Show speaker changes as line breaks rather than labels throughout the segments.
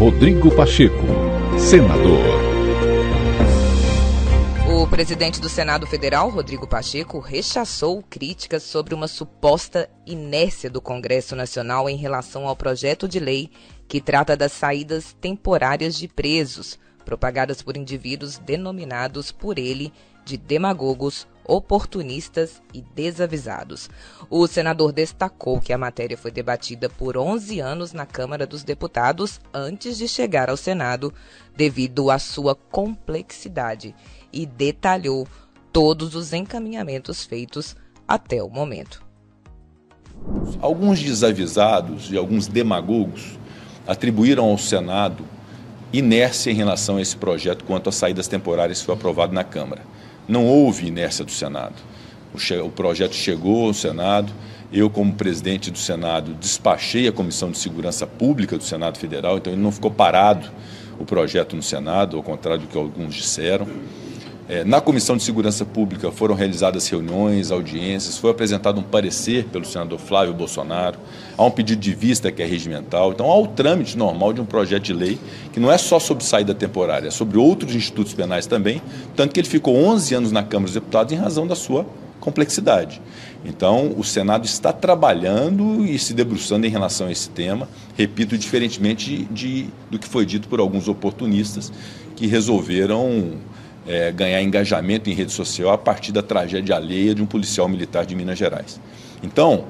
Rodrigo Pacheco, senador.
O presidente do Senado Federal, Rodrigo Pacheco, rechaçou críticas sobre uma suposta inércia do Congresso Nacional em relação ao projeto de lei que trata das saídas temporárias de presos, propagadas por indivíduos denominados por ele de demagogos oportunistas e desavisados. O senador destacou que a matéria foi debatida por 11 anos na Câmara dos Deputados antes de chegar ao Senado, devido à sua complexidade, e detalhou todos os encaminhamentos feitos até o momento.
Alguns desavisados e alguns demagogos atribuíram ao Senado inércia em relação a esse projeto quanto às saídas temporárias que foi aprovado na Câmara não houve inércia do Senado. O, o projeto chegou ao Senado, eu, como presidente do Senado, despachei a Comissão de Segurança Pública do Senado Federal, então ele não ficou parado o projeto no Senado, ao contrário do que alguns disseram. É, na Comissão de Segurança Pública foram realizadas reuniões, audiências, foi apresentado um parecer pelo senador Flávio Bolsonaro, há um pedido de vista que é regimental, então há o trâmite normal de um projeto de lei que não é só sobre saída temporária, é sobre outros institutos penais também, tanto que ele ficou 11 anos na Câmara dos Deputados em razão da sua complexidade. Então, o Senado está trabalhando e se debruçando em relação a esse tema, repito, diferentemente de, de do que foi dito por alguns oportunistas que resolveram é, ganhar engajamento em rede social a partir da tragédia alheia de um policial militar de Minas Gerais. Então,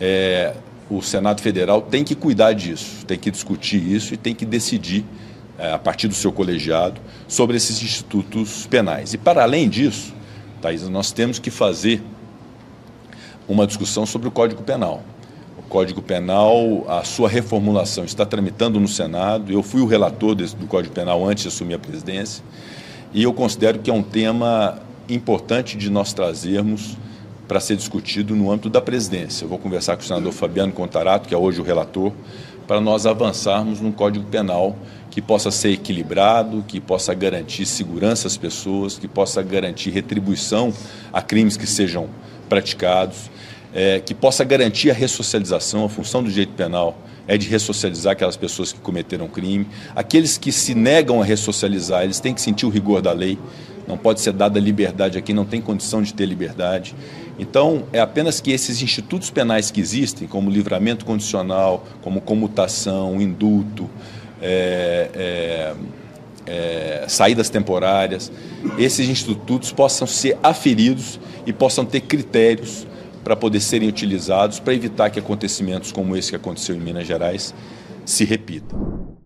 é, o Senado Federal tem que cuidar disso, tem que discutir isso e tem que decidir, é, a partir do seu colegiado, sobre esses institutos penais. E, para além disso, Thaís, nós temos que fazer uma discussão sobre o Código Penal. O Código Penal, a sua reformulação está tramitando no Senado. Eu fui o relator desse, do Código Penal antes de assumir a presidência. E eu considero que é um tema importante de nós trazermos para ser discutido no âmbito da presidência. Eu vou conversar com o senador Fabiano Contarato, que é hoje o relator, para nós avançarmos num Código Penal que possa ser equilibrado, que possa garantir segurança às pessoas, que possa garantir retribuição a crimes que sejam praticados, é, que possa garantir a ressocialização. A função do direito penal é de ressocializar aquelas pessoas que cometeram crime. Aqueles que se negam a ressocializar, eles têm que sentir o rigor da lei. Não pode ser dada liberdade a quem não tem condição de ter liberdade. Então, é apenas que esses institutos penais que existem, como livramento condicional, como comutação, indulto, é, é, é, saídas temporárias, esses institutos possam ser aferidos e possam ter critérios para poder serem utilizados para evitar que acontecimentos como esse que aconteceu em Minas Gerais se repitam.